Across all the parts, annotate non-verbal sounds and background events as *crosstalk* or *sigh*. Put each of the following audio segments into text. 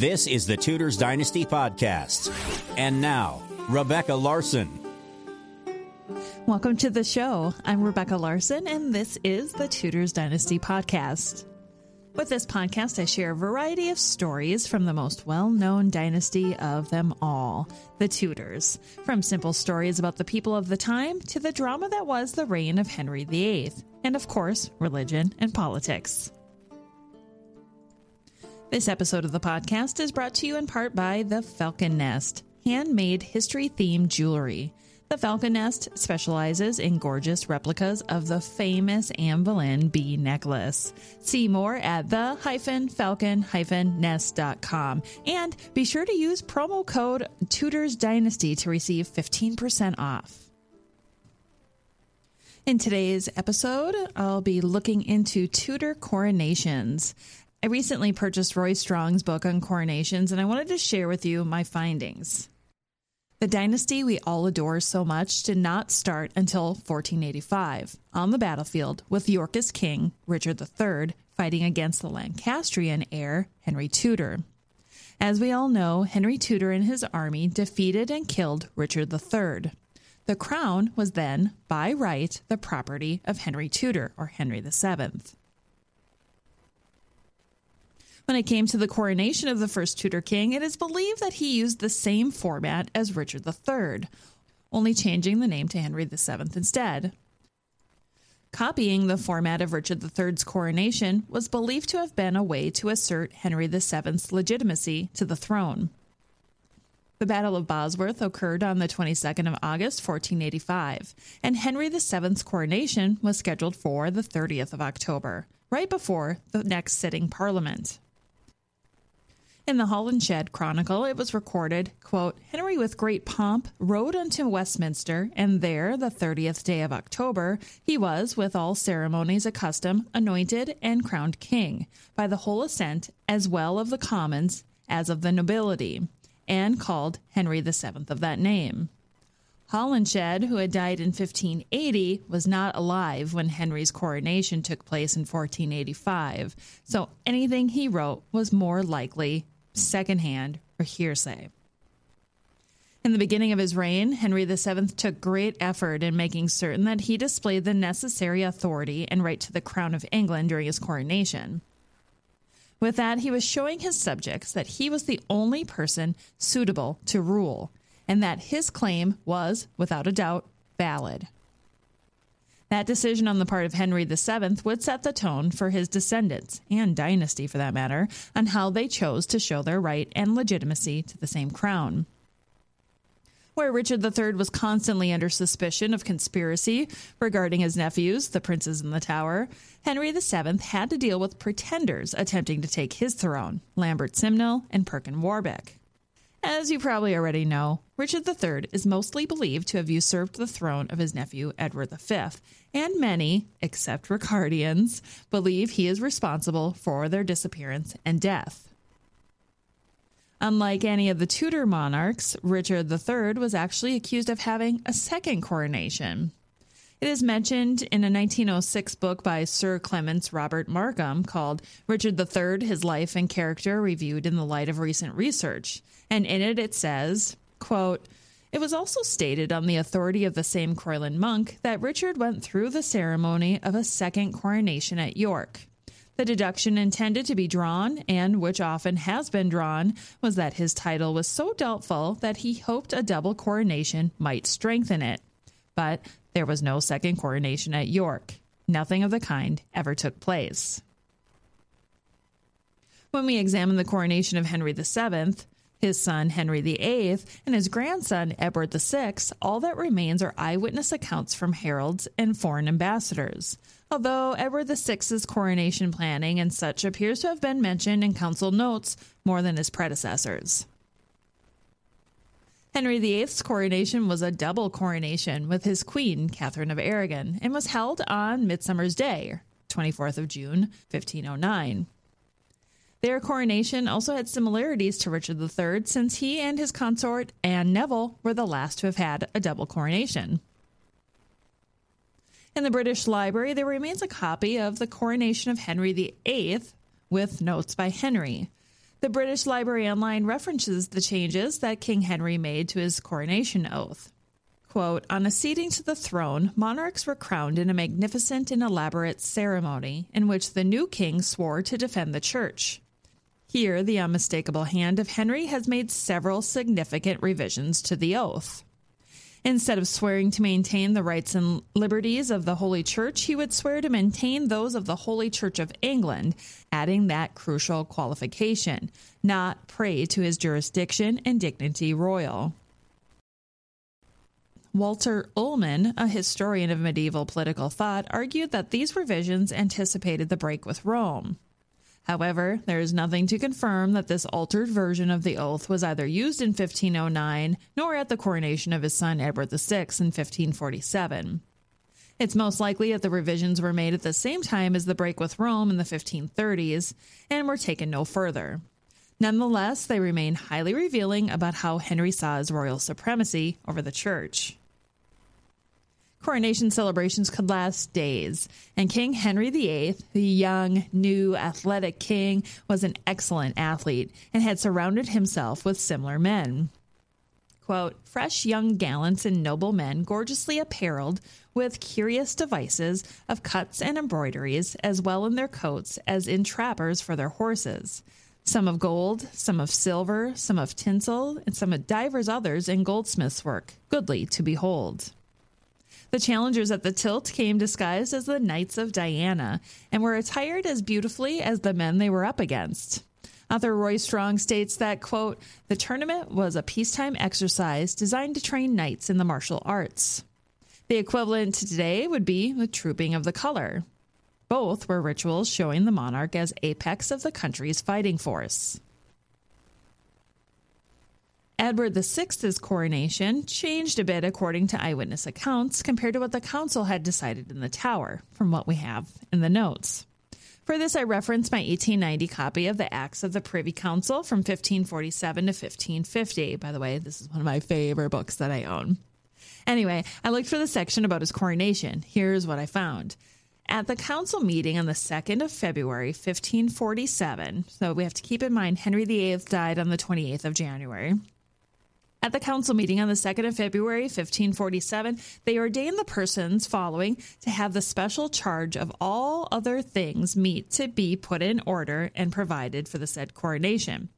This is the Tudors Dynasty Podcast. And now, Rebecca Larson. Welcome to the show. I'm Rebecca Larson, and this is the Tudors Dynasty Podcast. With this podcast, I share a variety of stories from the most well known dynasty of them all, the Tudors. From simple stories about the people of the time to the drama that was the reign of Henry VIII, and of course, religion and politics. This episode of the podcast is brought to you in part by the Falcon Nest, handmade history themed jewelry. The Falcon Nest specializes in gorgeous replicas of the famous Anne Boleyn bee necklace. See more at the-falcon-nest.com and be sure to use promo code Tudors Dynasty to receive 15% off. In today's episode, I'll be looking into Tudor coronations. I recently purchased Roy Strong's book on coronations, and I wanted to share with you my findings. The dynasty we all adore so much did not start until 1485 on the battlefield with Yorkist king Richard III fighting against the Lancastrian heir Henry Tudor. As we all know, Henry Tudor and his army defeated and killed Richard III. The crown was then, by right, the property of Henry Tudor, or Henry VII. When it came to the coronation of the first Tudor king, it is believed that he used the same format as Richard III, only changing the name to Henry VII instead. Copying the format of Richard III's coronation was believed to have been a way to assert Henry VII's legitimacy to the throne. The Battle of Bosworth occurred on the 22nd of August, 1485, and Henry VII's coronation was scheduled for the 30th of October, right before the next sitting parliament. In the Holinshed Chronicle, it was recorded, quote, Henry with great pomp rode unto Westminster, and there, the thirtieth day of October, he was, with all ceremonies accustomed, anointed and crowned king, by the whole assent, as well of the commons as of the nobility, and called Henry the Seventh of that name. Holinshed, who had died in 1580, was not alive when Henry's coronation took place in 1485, so anything he wrote was more likely secondhand, or hearsay. In the beginning of his reign, Henry VII took great effort in making certain that he displayed the necessary authority and right to the crown of England during his coronation. With that, he was showing his subjects that he was the only person suitable to rule, and that his claim was, without a doubt, valid. That decision on the part of Henry VII would set the tone for his descendants, and dynasty for that matter, on how they chose to show their right and legitimacy to the same crown. Where Richard III was constantly under suspicion of conspiracy regarding his nephews, the princes in the Tower, Henry VII had to deal with pretenders attempting to take his throne, Lambert Simnel and Perkin Warbeck. As you probably already know, Richard III is mostly believed to have usurped the throne of his nephew Edward V, and many, except Ricardians, believe he is responsible for their disappearance and death. Unlike any of the Tudor monarchs, Richard III was actually accused of having a second coronation. It is mentioned in a 1906 book by Sir Clements Robert Markham called Richard III His Life and Character Reviewed in the Light of Recent Research. And in it, it says, quote, it was also stated on the authority of the same Croyland monk that Richard went through the ceremony of a second coronation at York. The deduction intended to be drawn, and which often has been drawn, was that his title was so doubtful that he hoped a double coronation might strengthen it. But there was no second coronation at York. Nothing of the kind ever took place. When we examine the coronation of Henry VII, his son Henry VIII, and his grandson Edward VI, all that remains are eyewitness accounts from heralds and foreign ambassadors. Although Edward VI's coronation planning and such appears to have been mentioned in council notes more than his predecessors. Henry VIII's coronation was a double coronation with his queen, Catherine of Aragon, and was held on Midsummer's Day, 24th of June, 1509. Their coronation also had similarities to Richard III, since he and his consort, Anne Neville, were the last to have had a double coronation. In the British Library, there remains a copy of the coronation of Henry VIII with notes by Henry. The British Library Online references the changes that King Henry made to his coronation oath. Quote, on acceding to the throne, monarchs were crowned in a magnificent and elaborate ceremony in which the new king swore to defend the church. Here, the unmistakable hand of Henry has made several significant revisions to the oath. Instead of swearing to maintain the rights and liberties of the Holy Church, he would swear to maintain those of the Holy Church of England, adding that crucial qualification not prey to his jurisdiction and dignity royal. Walter Ullmann, a historian of medieval political thought, argued that these revisions anticipated the break with Rome. However, there is nothing to confirm that this altered version of the oath was either used in 1509 nor at the coronation of his son Edward VI in 1547. It's most likely that the revisions were made at the same time as the break with Rome in the 1530s and were taken no further. Nonetheless, they remain highly revealing about how Henry saw his royal supremacy over the church. Coronation celebrations could last days, and King Henry VIII, the young, new, athletic king, was an excellent athlete and had surrounded himself with similar men. Quote, fresh young gallants and noble men, gorgeously apparelled, with curious devices of cuts and embroideries, as well in their coats as in trappers for their horses. Some of gold, some of silver, some of tinsel, and some of divers others in goldsmith's work, goodly to behold. The challengers at the tilt came disguised as the Knights of Diana and were attired as beautifully as the men they were up against. Author Roy Strong states that, quote, the tournament was a peacetime exercise designed to train knights in the martial arts. The equivalent to today would be the trooping of the color. Both were rituals showing the monarch as apex of the country's fighting force. Edward VI's coronation changed a bit according to eyewitness accounts compared to what the council had decided in the Tower, from what we have in the notes. For this, I reference my 1890 copy of the Acts of the Privy Council from 1547 to 1550. By the way, this is one of my favorite books that I own. Anyway, I looked for the section about his coronation. Here's what I found. At the council meeting on the 2nd of February, 1547, so we have to keep in mind Henry VIII died on the 28th of January. At the council meeting on the 2nd of February, 1547, they ordained the persons following to have the special charge of all other things meet to be put in order and provided for the said coronation.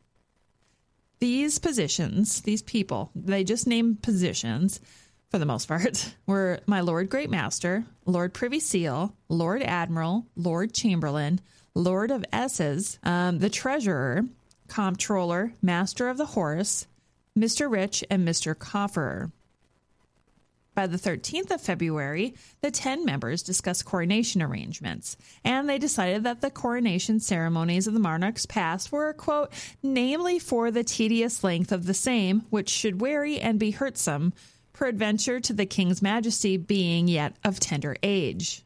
These positions, these people, they just named positions for the most part, *laughs* were my Lord Great Master, Lord Privy Seal, Lord Admiral, Lord Chamberlain, Lord of Essex, um, the Treasurer, Comptroller, Master of the Horse, Mr. Rich, and Mr. Cofferer. By the 13th of February, the 10 members discussed coronation arrangements, and they decided that the coronation ceremonies of the monarchs past were, quote, namely for the tedious length of the same, which should weary and be hurtsome, peradventure to the king's majesty being yet of tender age.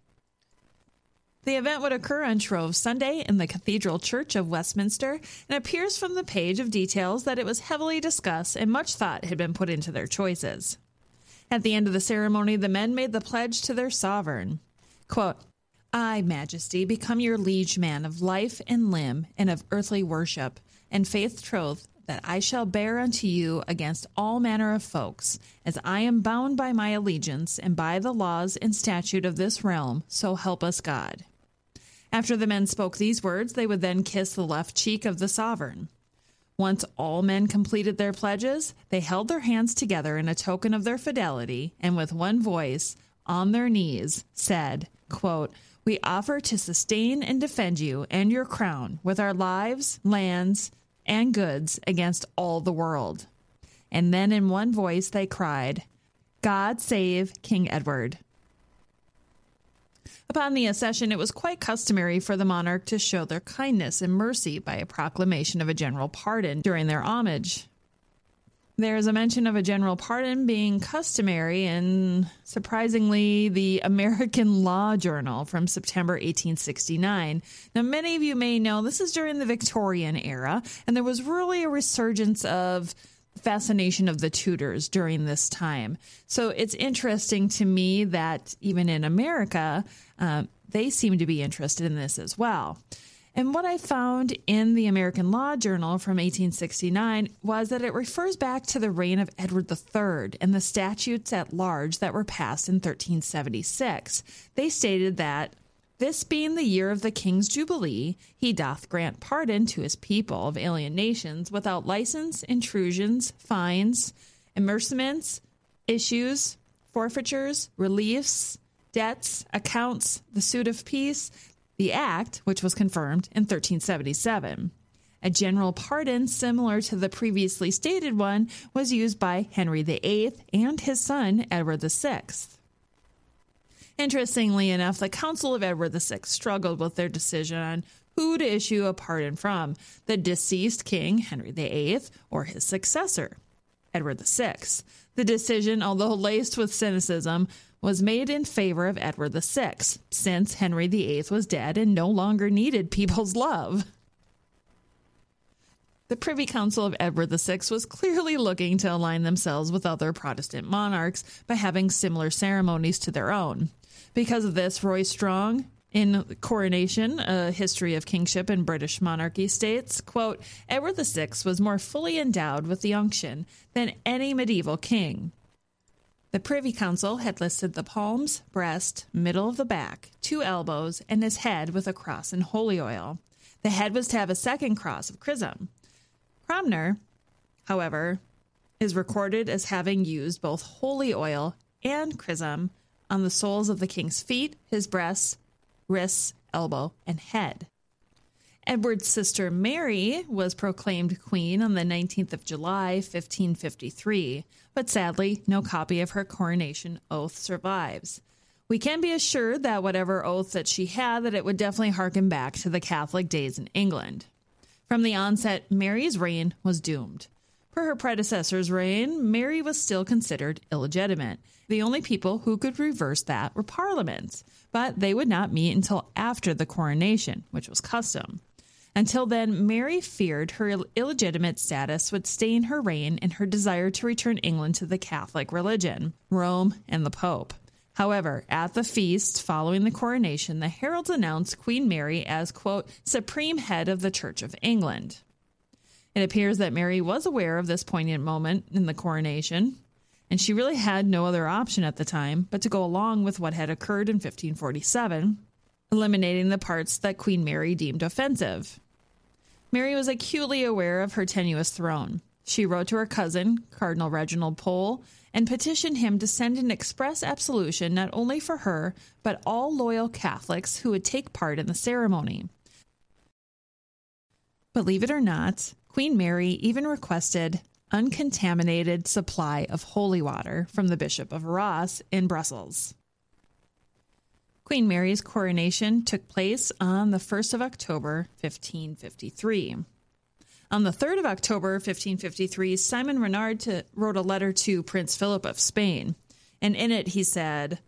The event would occur on Shrove Sunday in the Cathedral Church of Westminster and appears from the page of details that it was heavily discussed and much thought had been put into their choices. At the end of the ceremony, the men made the pledge to their sovereign. Quote, I, Majesty, become your liege man of life and limb and of earthly worship, and faith troth that I shall bear unto you against all manner of folks, as I am bound by my allegiance and by the laws and statute of this realm, so help us God. After the men spoke these words, they would then kiss the left cheek of the sovereign. Once all men completed their pledges, they held their hands together in a token of their fidelity, and with one voice, on their knees, said, quote, We offer to sustain and defend you and your crown with our lives, lands, and goods against all the world. And then in one voice they cried, God save King Edward. Upon the accession, it was quite customary for the monarch to show their kindness and mercy by a proclamation of a general pardon during their homage. There is a mention of a general pardon being customary in, surprisingly, the American *laughs* Law Journal from September 1869. Now, many of you may know this is during the Victorian era, and there was really a resurgence of fascination of the Tudors during this time. So it's interesting to me that even in America, uh, they seem to be interested in this as well. And what I found in the American Law Journal from 1869 was that it refers back to the reign of Edward III and the statutes at large that were passed in 1376. They stated that this being the year of the king's jubilee, he doth grant pardon to his people of alien nations without license, intrusions, fines, amercements, issues, forfeitures, reliefs, debts, accounts, the suit of peace, the act, which was confirmed in 1377. A general pardon similar to the previously stated one was used by Henry VIII and his son Edward VI. Interestingly enough, the Council of Edward VI struggled with their decision on who to issue a pardon from the deceased king, Henry VIII, or his successor, Edward VI. The decision, although laced with cynicism, was made in favor of Edward VI, since Henry VIII was dead and no longer needed people's love. The Privy Council of Edward VI was clearly looking to align themselves with other Protestant monarchs by having similar ceremonies to their own. Because of this, Roy Strong, in Coronation, a history of kingship in British monarchy, states, quote, Edward VI was more fully endowed with the unction than any medieval king. The Privy Council had listed the palms, breast, middle of the back, two elbows, and his head with a cross and holy oil. The head was to have a second cross of chrism. Cranmer, however, is recorded as having used both holy oil and chrism on the soles of the king's feet, his breasts, wrists, elbow, and head. Edward's sister Mary was proclaimed queen on the 19th of July, 1553, but sadly, no copy of her coronation oath survives. We can be assured that whatever oath that she had, that it would definitely harken back to the Catholic days in England. From the onset, Mary's reign was doomed. Per her predecessor's reign, Mary was still considered illegitimate. The only people who could reverse that were parliaments, but they would not meet until after the coronation, which was custom. Until then, Mary feared her illegitimate status would stain her reign and her desire to return England to the Catholic religion, Rome, and the Pope. However, at the feast following the coronation, the heralds announced Queen Mary as, quote, supreme head of the Church of England. It appears that Mary was aware of this poignant moment in the coronation, and she really had no other option at the time but to go along with what had occurred in 1547, eliminating the parts that Queen Mary deemed offensive. Mary was acutely aware of her tenuous throne. She wrote to her cousin, Cardinal Reginald Pole, and petitioned him to send an express absolution not only for her, but all loyal Catholics who would take part in the ceremony. Believe it or not, Queen Mary even requested uncontaminated supply of holy water from the Bishop of Arras in Brussels. Queen Mary's coronation took place on the 1st of October, 1553. On the 3rd of October, 1553, Simon Renard to, wrote a letter to Prince Philip of Spain, and in it he said,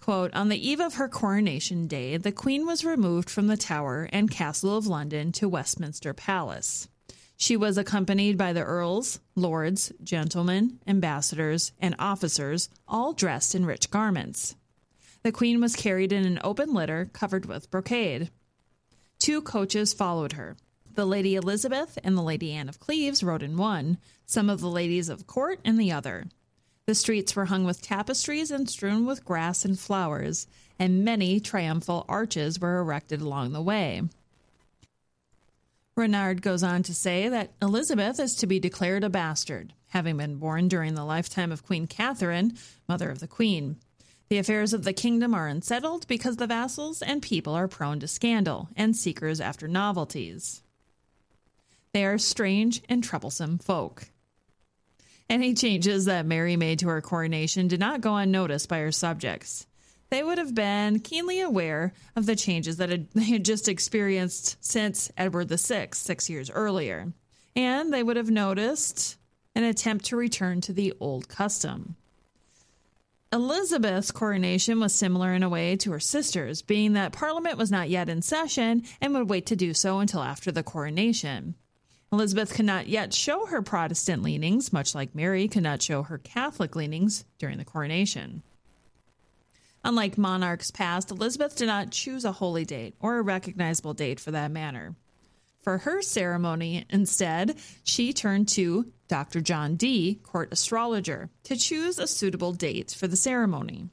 quote, On the eve of her coronation day, the Queen was removed from the Tower and Castle of London to Westminster Palace. She was accompanied by the earls, lords, gentlemen, ambassadors, and officers, all dressed in rich garments. The queen was carried in an open litter covered with brocade. Two coaches followed her. The Lady Elizabeth and the Lady Anne of Cleves rode in one, some of the ladies of court in the other. The streets were hung with tapestries and strewn with grass and flowers, and many triumphal arches were erected along the way. Renard goes on to say that Elizabeth is to be declared a bastard, having been born during the lifetime of Queen Catherine, mother of the Queen. The affairs of the kingdom are unsettled because the vassals and people are prone to scandal and seekers after novelties. They are strange and troublesome folk. Any changes that Mary made to her coronation did not go unnoticed by her subjects. They would have been keenly aware of the changes that *laughs* they had just experienced since Edward VI, six years earlier, and they would have noticed an attempt to return to the old custom. Elizabeth's coronation was similar in a way to her sister's, being that Parliament was not yet in session and would wait to do so until after the coronation. Elizabeth could not yet show her Protestant leanings, much like Mary could not show her Catholic leanings during the coronation. Unlike monarchs past, Elizabeth did not choose a holy date, or a recognizable date for that matter. For her ceremony, instead, she turned to Dr. John Dee, court astrologer, to choose a suitable date for the ceremony.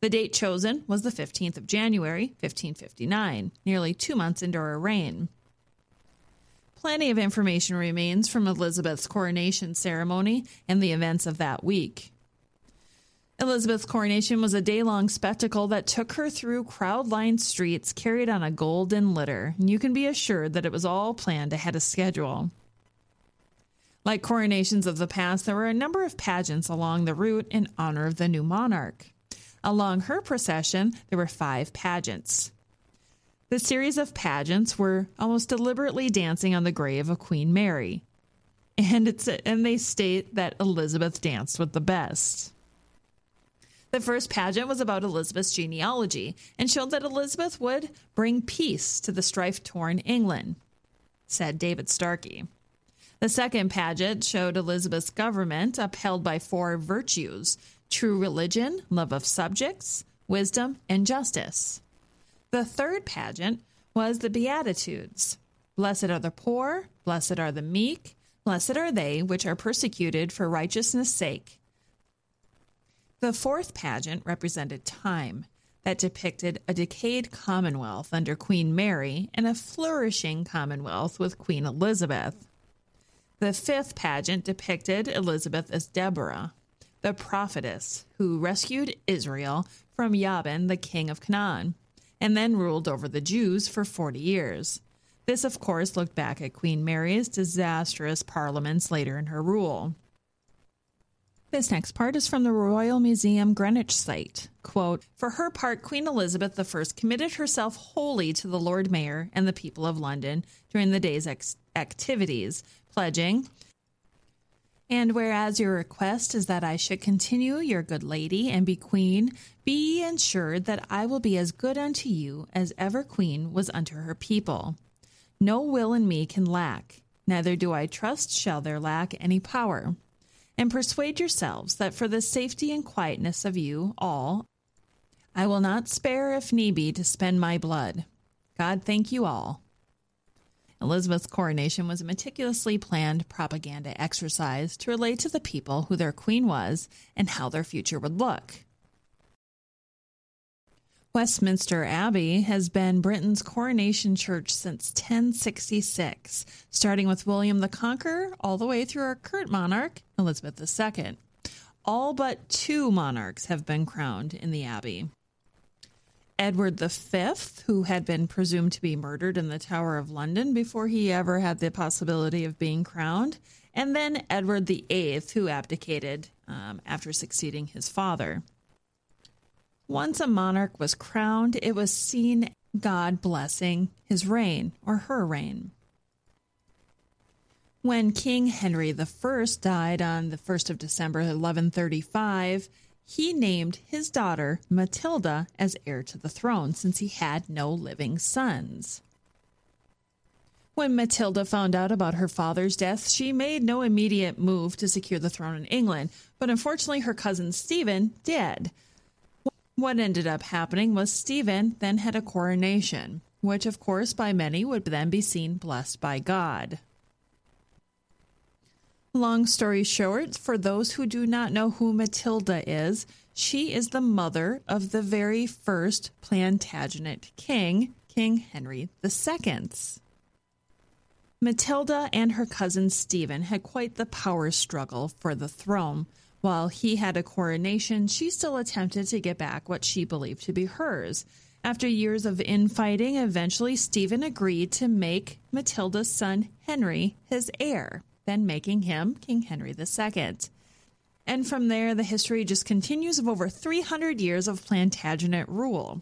The date chosen was the 15th of January, 1559, nearly two months into her reign. Plenty of information remains from Elizabeth's coronation ceremony and the events of that week. Elizabeth's coronation was a day long spectacle that took her through crowd lined streets carried on a golden litter, and you can be assured that it was all planned ahead of schedule. Like coronations of the past, there were a number of pageants along the route in honor of the new monarch. Along her procession, there were five pageants. The series of pageants were almost deliberately dancing on the grave of Queen Mary. And, it's, and they state that Elizabeth danced with the best. The first pageant was about Elizabeth's genealogy and showed that Elizabeth would bring peace to the strife torn England, said David Starkey. The second pageant showed Elizabeth's government upheld by four virtues true religion, love of subjects, wisdom, and justice. The third pageant was the Beatitudes. Blessed are the poor, blessed are the meek, blessed are they which are persecuted for righteousness' sake the fourth pageant represented time, that depicted a decayed commonwealth under Queen Mary and a flourishing commonwealth with Queen Elizabeth. The fifth pageant depicted Elizabeth as Deborah, the prophetess who rescued Israel from Jabin, the king of Canaan, and then ruled over the Jews for 40 years. This, of course, looked back at Queen Mary's disastrous parliaments later in her rule. This next part is from the Royal Museum Greenwich site. Quote, For her part, Queen Elizabeth I committed herself wholly to the Lord Mayor and the people of London during the day's ex- activities, pledging, and whereas your request is that I should continue your good lady and be queen, be ensured that I will be as good unto you as ever queen was unto her people. No will in me can lack, neither do I trust shall there lack any power and persuade yourselves that for the safety and quietness of you all, I will not spare, if need be, to spend my blood. God thank you all. Elizabeth's coronation was a meticulously planned propaganda exercise to relate to the people who their queen was and how their future would look. Westminster Abbey has been Britain's coronation church since 1066, starting with William the Conqueror all the way through our current monarch, Elizabeth II. All but two monarchs have been crowned in the Abbey. Edward V, who had been presumed to be murdered in the Tower of London before he ever had the possibility of being crowned, and then Edward VIII, who abdicated um, after succeeding his father. Once a monarch was crowned, it was seen God blessing his reign or her reign. When King Henry I died on the 1st of December 1135, he named his daughter Matilda as heir to the throne since he had no living sons. When Matilda found out about her father's death, she made no immediate move to secure the throne in England, but unfortunately her cousin Stephen did. What ended up happening was Stephen then had a coronation, which, of course, by many would then be seen blessed by God. Long story short, for those who do not know who Matilda is, she is the mother of the very first Plantagenet king, King Henry II. Matilda and her cousin Stephen had quite the power struggle for the throne, while he had a coronation, she still attempted to get back what she believed to be hers. After years of infighting, eventually Stephen agreed to make Matilda's son Henry his heir, then making him King Henry II. And from there, the history just continues of over 300 years of Plantagenet rule.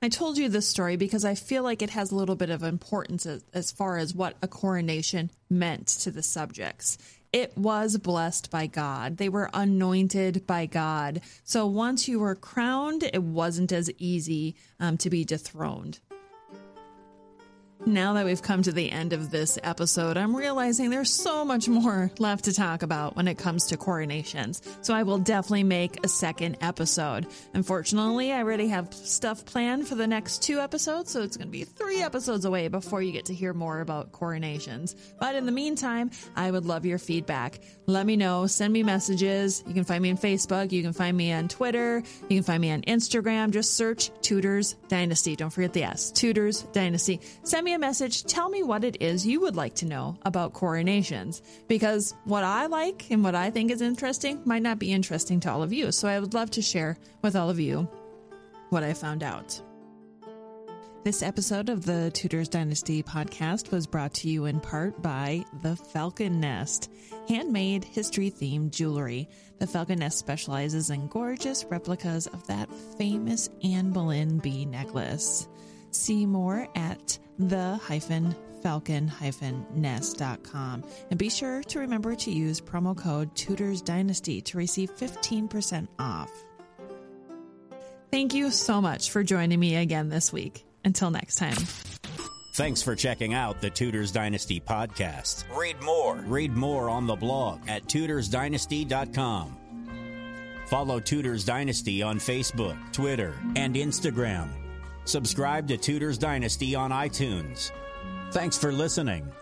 I told you this story because I feel like it has a little bit of importance as, as far as what a coronation meant to the subjects. It was blessed by God. They were anointed by God. So once you were crowned, it wasn't as easy um, to be dethroned. Now that we've come to the end of this episode, I'm realizing there's so much more left to talk about when it comes to coronations. So I will definitely make a second episode. Unfortunately, I already have stuff planned for the next two episodes, so it's going to be three episodes away before you get to hear more about coronations. But in the meantime, I would love your feedback. Let me know, send me messages. You can find me on Facebook, you can find me on Twitter, you can find me on Instagram. Just search Tudors Dynasty. Don't forget the S. Tudors Dynasty. Send me a message. Tell me what it is you would like to know about coronations because what I like and what I think is interesting might not be interesting to all of you. So I would love to share with all of you what I found out. This episode of the Tudors Dynasty podcast was brought to you in part by the Falcon Nest, handmade history themed jewelry. The Falcon Nest specializes in gorgeous replicas of that famous Anne Boleyn bee necklace. See more at the hyphen falcon nest.com and be sure to remember to use promo code Tudors Dynasty to receive 15% off. Thank you so much for joining me again this week. Until next time. Thanks for checking out the Tudors Dynasty podcast. Read more. Read more on the blog at tudorsdynasty.com. Follow Tudors Dynasty on Facebook, Twitter, and Instagram. Subscribe to Tudors Dynasty on iTunes. Thanks for listening.